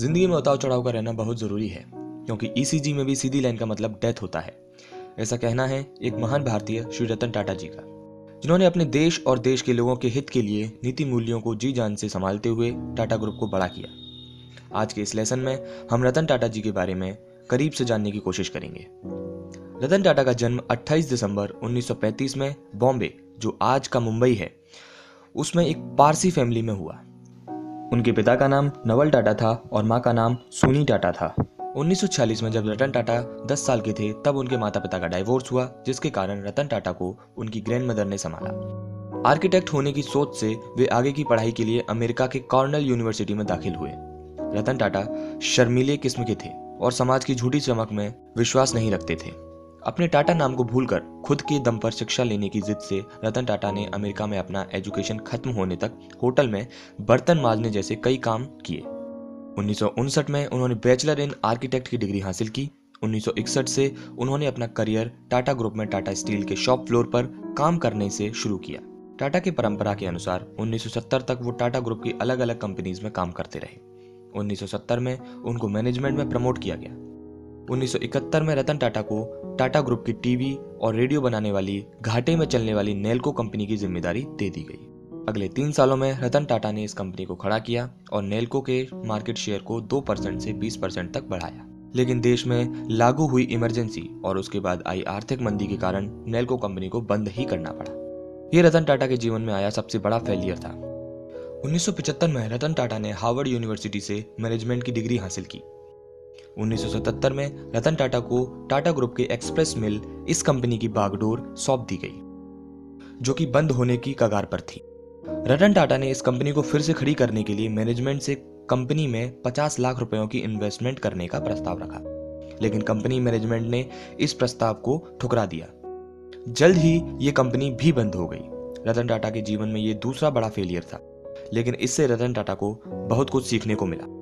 ज़िंदगी में उतार चढ़ाव का रहना बहुत ज़रूरी है, क्योंकि ईसीजी में भी सीधी लाइन का मतलब डेथ होता है। ऐसा कहना है एक महान भारतीय श्री रतन टाटा जी का, जिन्होंने अपने देश और देश के लोगों के हित के लिए नीति मूल्यों को जी जान से संभालते हुए टाटा ग्रुप को बड़ा किया। आज के इस लेसन में हम रतन टाटा जी के बारे में करीब से जानने की कोशिश करेंगे। रतन टाटा का जन्म 28 दिसंबर 1935 में बॉम्बे, जो आज का मुंबई है, उसमें एक पारसी फैमिली में हुआ। उनके पिता का नाम नवल टाटा था और माँ का नाम सुनी टाटा था। 1946 में जब रतन टाटा 10 साल के थे, तब उनके माता पिता का डाइवोर्स हुआ, जिसके कारण रतन टाटा को उनकी ग्रैंड मदर ने संभाला। आर्किटेक्ट होने की सोच से वे आगे की पढ़ाई के लिए अमेरिका के कॉर्नल यूनिवर्सिटी में दाखिल हुए। रतन टाटा शर्मीले किस्म के थे और समाज की झूठी चमक में विश्वास नहीं रखते थे। अपने टाटा नाम को भूलकर खुद के दम पर शिक्षा लेने की जिद से रतन टाटा ने अमेरिका में अपना एजुकेशन खत्म होने तक होटल में बर्तन माजने जैसे कई काम किए। उन्नीस सौ उनसठ में उन्होंने बैचलर इन आर्किटेक्ट की डिग्री हासिल की। 1961 से उन्होंने अपना करियर टाटा ग्रुप में टाटा स्टील के शॉप फ्लोर पर काम करने से शुरू किया। टाटा की परंपरा के अनुसार 1970 तक वो टाटा ग्रुप की अलग अलग कंपनीज़ में काम करते रहे। 1970 में उनको मैनेजमेंट में प्रमोट किया गया। 1971 में रतन टाटा को टाटा ग्रुप की टीवी और रेडियो बनाने वाली घाटे में चलने वाली नेल्को कंपनी की ज़िम्मेदारी दे दी गई। अगले तीन सालों में रतन टाटा ने इस कंपनी को खड़ा किया और नेल्को के मार्केट शेयर को दो परसेंट से बीस परसेंट तक बढ़ाया। लेकिन देश में लागू हुई इमरजेंसी और उसके बाद आई आर्थिक मंदी के कारण नेल्को कंपनी को बंद ही करना पड़ा। यह रतन टाटा के जीवन में आया सबसे बड़ा फेलियर था। 1975 में रतन टाटा ने हार्वर्ड यूनिवर्सिटी से मैनेजमेंट की डिग्री हासिल की। 1977 में रतन टाटा को टाटा ग्रुप के एक्सप्रेस मिल इस कंपनी की बागडोर सौंप दी गई, जो कि बंद होने की कगार पर थी। रतन टाटा ने इस कंपनी को फिर से खड़ी करने के लिए मैनेजमेंट से कंपनी में 50 लाख रुपयों की इन्वेस्टमेंट करने का प्रस्ताव रखा। लेकिन कंपनी मैनेजमेंट ने इस प्रस्ताव को ठुकरा दिया। जल्द ही ये कंपनी भी बंद हो गई। रतन टाटा के जीवन में ये दूसरा बड़ा फेलियर था। लेकिन इससे रतन टाटा को बहुत कुछ सीखने को मिला।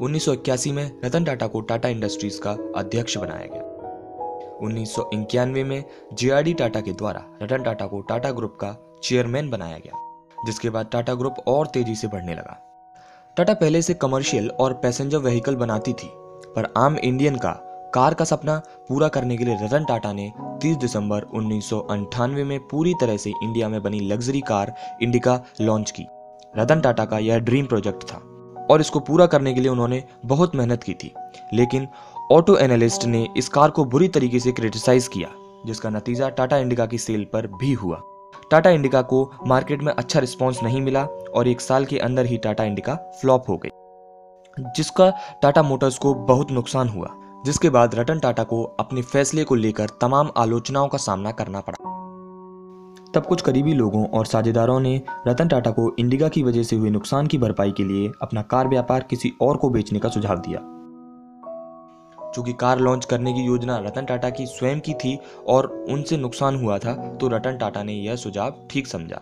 1981 में रतन टाटा को टाटा इंडस्ट्रीज़ का अध्यक्ष बनाया गया। उन्नीस सौ इक्यानवे में जे टाटा के द्वारा रतन टाटा को टाटा ग्रुप का चेयरमैन बनाया गया, जिसके बाद टाटा ग्रुप और तेज़ी से बढ़ने लगा। टाटा पहले से कमर्शियल और पैसेंजर व्हीकल बनाती थी, पर आम इंडियन का कार का सपना पूरा करने के लिए रतन टाटा ने 30 दिसंबर उन्नीस में पूरी तरह से इंडिया में बनी लग्जरी कार इंडिका लॉन्च की। रतन टाटा का यह ड्रीम प्रोजेक्ट था। और इसको पूरा करने के लिए उन्होंने बहुत मेहनत की थी। लेकिन ऑटो एनालिस्ट ने इस कार को बुरी तरीके से क्रिटिसाइज किया, जिसका नतीजा टाटा इंडिका की सेल पर भी हुआ। टाटा इंडिका को मार्केट में अच्छा रिस्पॉन्स नहीं मिला और एक साल के अंदर ही टाटा इंडिका फ्लॉप हो गई, जिसका टाटा मोटर्स को बहुत नुकसान हुआ, जिसके बाद रतन टाटा को अपने फैसले को लेकर तमाम आलोचनाओं का सामना करना पड़ा। तब कुछ करीबी लोगों और साझेदारों ने रतन टाटा को इंडिका की वजह से हुए नुकसान की भरपाई के लिए अपना कार व्यापार किसी और को बेचने का सुझाव दिया। चूँकि कार लॉन्च करने की योजना रतन टाटा की स्वयं की थी और उनसे नुकसान हुआ था तो रतन टाटा ने यह सुझाव ठीक समझा।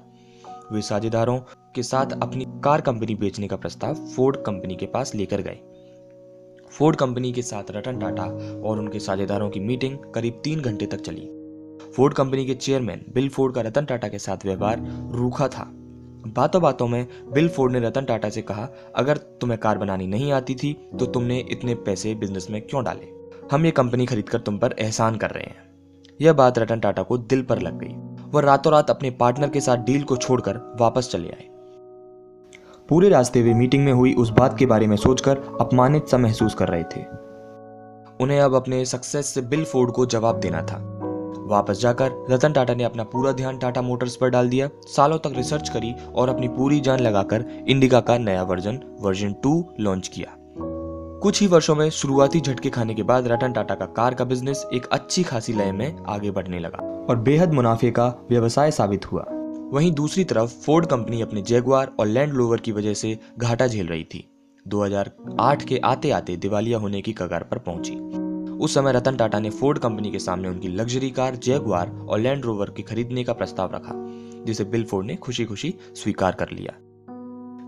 वे साझेदारों के साथ अपनी कार कंपनी बेचने का प्रस्ताव फोर्ड कंपनी के पास लेकर गए। फोर्ड कंपनी के साथ रतन टाटा और उनके साझेदारों की मीटिंग करीब तीन घंटे तक चली। फोर्ड कंपनी के चेयरमैन बिल फोर्ड का रतन टाटा के साथ व्यवहार रूखा था। बातों बातों में बिल फोर्ड ने रतन टाटा से कहा, अगर तुम्हें कार बनानी नहीं आती थी तो तुमने इतने पैसे बिज़नेस में क्यों डाले? हम ये कंपनी खरीदकर तुम पर एहसान कर रहे हैं। यह बात रतन टाटा को दिल पर लग गई। वह रातों रात अपने पार्टनर के साथ डील को छोड़कर वापस चले आए। पूरे रास्ते वे मीटिंग में हुई उस बात के बारे में सोचकर अपमानित सा महसूस कर रहे थे। उन्हें अब अपने सक्सेस से बिल फोर्ड को जवाब देना था। वापस जाकर रतन टाटा ने अपना पूरा ध्यान टाटा मोटर्स पर डाल दिया। सालों तक रिसर्च करी और अपनी पूरी जान लगाकर इंडिका का नया वर्जन वर्जन टू, लॉन्च किया। कुछ ही वर्षों में शुरुआती झटके खाने के बाद रतन टाटा का कार का बिज़नेस एक अच्छी खासी लय में आगे बढ़ने लगा और बेहद मुनाफे का व्यवसाय साबित हुआ। वहीं दूसरी तरफ़ फोर्ड कंपनी अपने जेगुआर और लैंड लोवर की वजह से घाटा झेल रही थी। 2008 के आते आते दिवालिया होने की कगार पर पहुँची। उस समय रतन टाटा ने फोर्ड कंपनी के सामने उनकी लग्जरी कार जैगवार और लैंड रोवर के खरीदने का प्रस्ताव रखा, जिसे बिल फोर्ड ने खुशी खुशी स्वीकार कर लिया।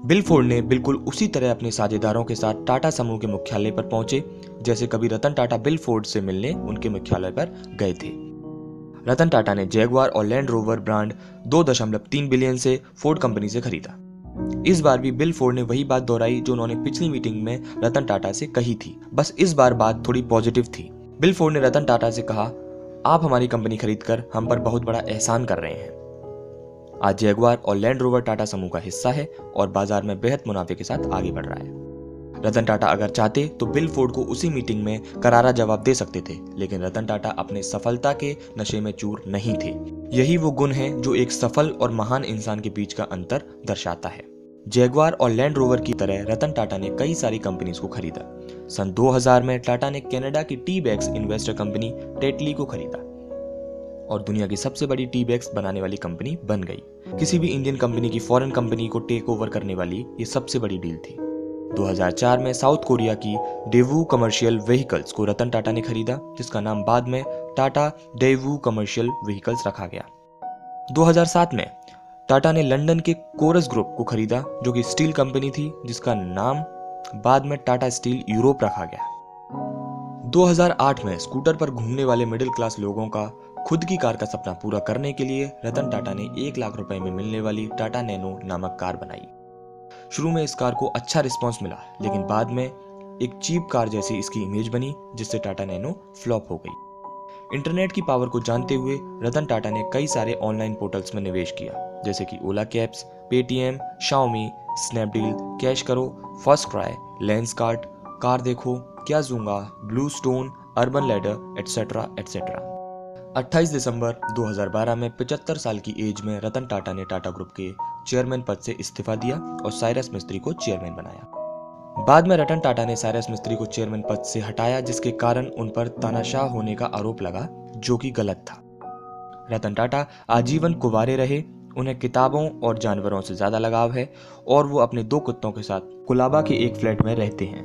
बिल फोर्ड ने बिल्कुल उसी तरह अपने साझेदारों के साथ टाटा समूह के मुख्यालय पर पहुँचे, जैसे कभी रतन टाटा बिल फोर्ड से मिलने उनके मुख्यालय पर गए थे। रतन टाटा ने जैगवार और लैंड रोवर ब्रांड 2.3 बिलियन से फोर्ड कंपनी से खरीदा। इस बार भी बिल फोर्ड ने वही बात दोहराई जो उन्होंने पिछली मीटिंग में रतन टाटा से कही थी। बस इस बार बात थोड़ी पॉजिटिव थी। बिल फोर्ड ने रतन टाटा से कहा, आप हमारी कंपनी खरीदकर हम पर बहुत बड़ा एहसान कर रहे हैं। आज जैगवार और लैंड रोवर टाटा समूह का हिस्सा है और बाज़ार में बेहद मुनाफे के साथ आगे बढ़ रहा है। रतन टाटा अगर चाहते तो बिल फोर्ड को उसी मीटिंग में करारा जवाब दे सकते थे, लेकिन रतन टाटा अपने सफलता के नशे में चूर नहीं थे। यही वो गुण है जो एक सफल और महान इंसान के बीच का अंतर दर्शाता है। जैगवार और लैंड रोवर की तरह रतन टाटा ने कई सारी कंपनीज़ को खरीदा। सन 2000 में टाटा ने कनाडा की tea bags investor company Tetley को खरीदा और दुनिया की सबसे बड़ी टी बैग्स बनाने वाली कंपनी बन गई। किसी भी इंडियन कंपनी की फॉरेन कंपनी को टेक ओवर करने वाली ये सबसे बड़ी डील थी। 2004 में साउथ कोरिया की डेवू कमर्शियल व्हीकल्स को रतन टाटा ने खरीदा, जिसका नाम बाद में टाटा डेवू कमर्शियल व्हीकल्स रखा गया। 2007 में टाटा ने लंदन के कोरस ग्रुप को खरीदा, जो कि स्टील कंपनी थी, जिसका नाम बाद में टाटा स्टील यूरोप रखा गया। 2008 में स्कूटर पर घूमने वाले मिडिल क्लास लोगों का खुद की कार का सपना पूरा करने के लिए रतन टाटा ने एक लाख रुपए में मिलने वाली टाटा नैनो नामक कार बनाई। शुरू में इस कार को अच्छा रिस्पॉन्स मिला लेकिन बाद में एक चीप कार जैसी इसकी इमेज बनी जिससे टाटा नैनो फ्लॉप हो गई। इंटरनेट की पावर को जानते हुए रतन टाटा ने कई सारे ऑनलाइन पोर्टल्स में निवेश किया जैसे कि Ola cabs Paytm Xiaomi Snapdeal CashKaro FirstCry Lenskart CarDekho क्या Jugnoo BlueStone Urban Ladder etcetera etcetera 28 दिसंबर 2012 में 75 साल की एज में रतन टाटा ने टाटा ग्रुप के चेयरमैन पद से इस्तीफा दिया और साइरस मिस्त्री को चेयरमैन बनाया। बाद में रतन टाटा ने साइरस मिस्त्री को चेयरमैन पद से हटाया, जिसके कारण उन पर तानाशाह होने का आरोप लगा, जो कि गलत था। रतन टाटा आजीवन कुवारे रहे। उन्हें किताबों और जानवरों से ज़्यादा लगाव है और वो अपने दो कुत्तों के साथ कुलाबा के एक फ्लैट में रहते हैं।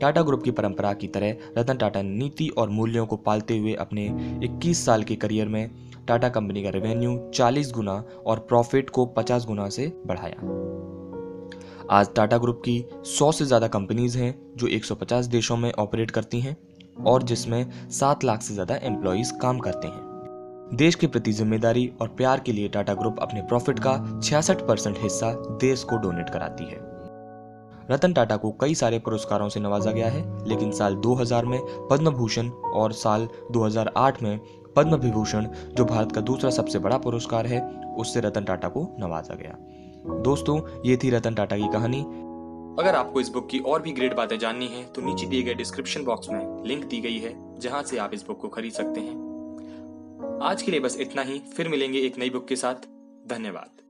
टाटा ग्रुप की परंपरा की तरह रतन टाटा नीति और मूल्यों को पालते हुए अपने 21 साल के करियर में टाटा कंपनी का रेवेन्यू 40 गुना और प्रॉफिट को 50 गुना से बढ़ाया। आज टाटा ग्रुप की 100 से ज़्यादा कंपनीज़ हैं जो 150 देशों में ऑपरेट करती हैं और जिसमें 7 लाख से ज़्यादा एम्प्लॉयज़ काम करते हैं। देश के प्रति ज़िम्मेदारी और प्यार के लिए टाटा ग्रुप अपने प्रॉफिट का 66 परसेंट हिस्सा देश को डोनेट कराती है। रतन टाटा को कई सारे पुरस्कारों से नवाजा गया है, लेकिन साल 2000 में पद्म भूषण और साल 2008 में पद्म विभूषण जो भारत का दूसरा सबसे बड़ा पुरस्कार है, उससे रतन टाटा को नवाजा गया। दोस्तों, ये थी रतन टाटा की कहानी। अगर आपको इस बुक की और भी ग्रेट बातें जाननी है तो नीचे दिए गए डिस्क्रिप्शन बॉक्स में लिंक दी गई है, जहाँ से आप इस बुक को खरीद सकते हैं। आज के लिए बस इतना ही, फिर मिलेंगे एक नई बुक के साथ। धन्यवाद।